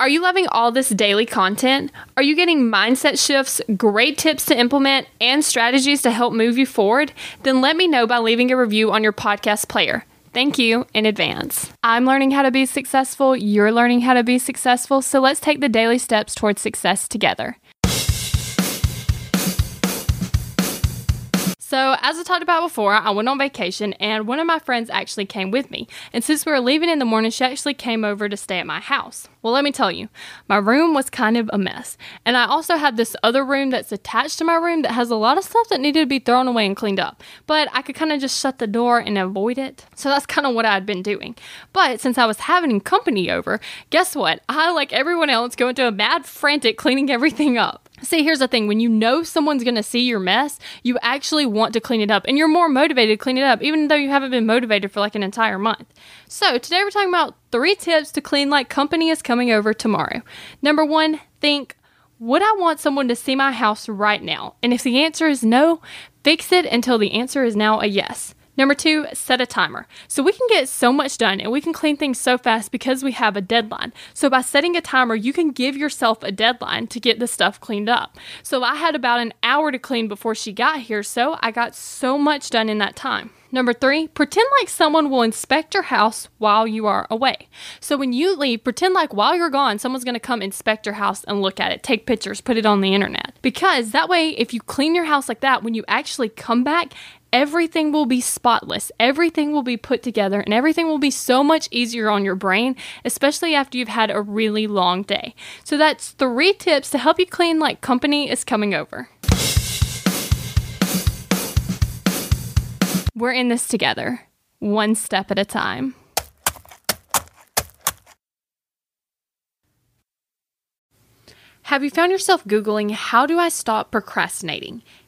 Are you loving all this daily content? Are you getting mindset shifts, great tips to implement, and strategies to help move you forward? Then let me know by leaving a review on your podcast player. Thank you in advance. I'm learning how to be successful, you're learning how to be successful, so let's take the daily steps towards success together. So, as I talked about before, I went on vacation and one of my friends actually came with me. And since we were leaving in the morning, she actually came over to stay at my house. Well, let me tell you, my room was kind of a mess. And I also had this other room that's attached to my room that has a lot of stuff that needed to be thrown away and cleaned up. But I could kind of just shut the door and avoid it. So that's kind of what I had been doing. But since I was having company over, guess what? I, like everyone else, go into a mad frantic cleaning everything up. See, here's the thing when you know someone's going to see your mess, you actually want to clean it up and you're more motivated to clean it up, even though you haven't been motivated for like an entire month. So, today we're talking about three tips to clean like company is coming over tomorrow. Number one, think, would I want someone to see my house right now? And if the answer is no, fix it until the answer is now a yes. Number two, set a timer. So we can get so much done and we can clean things so fast because we have a deadline. So by setting a timer, you can give yourself a deadline to get the stuff cleaned up. So I had about an hour to clean before she got here, so I got so much done in that time. Number three, pretend like someone will inspect your house while you are away. So when you leave, pretend like while you're gone, someone's to come inspect your house and look at it, take pictures, put it on the internet. Because that way, if you clean your house like that, when you actually come back, everything will be spotless, everything will be put together, and everything will be so much easier on your brain, especially after you've had a really long day. So, that's three tips to help you clean like company is coming over. We're in this together, one step at a time. Have you found yourself Googling, How do I stop procrastinating?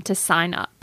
to sign up.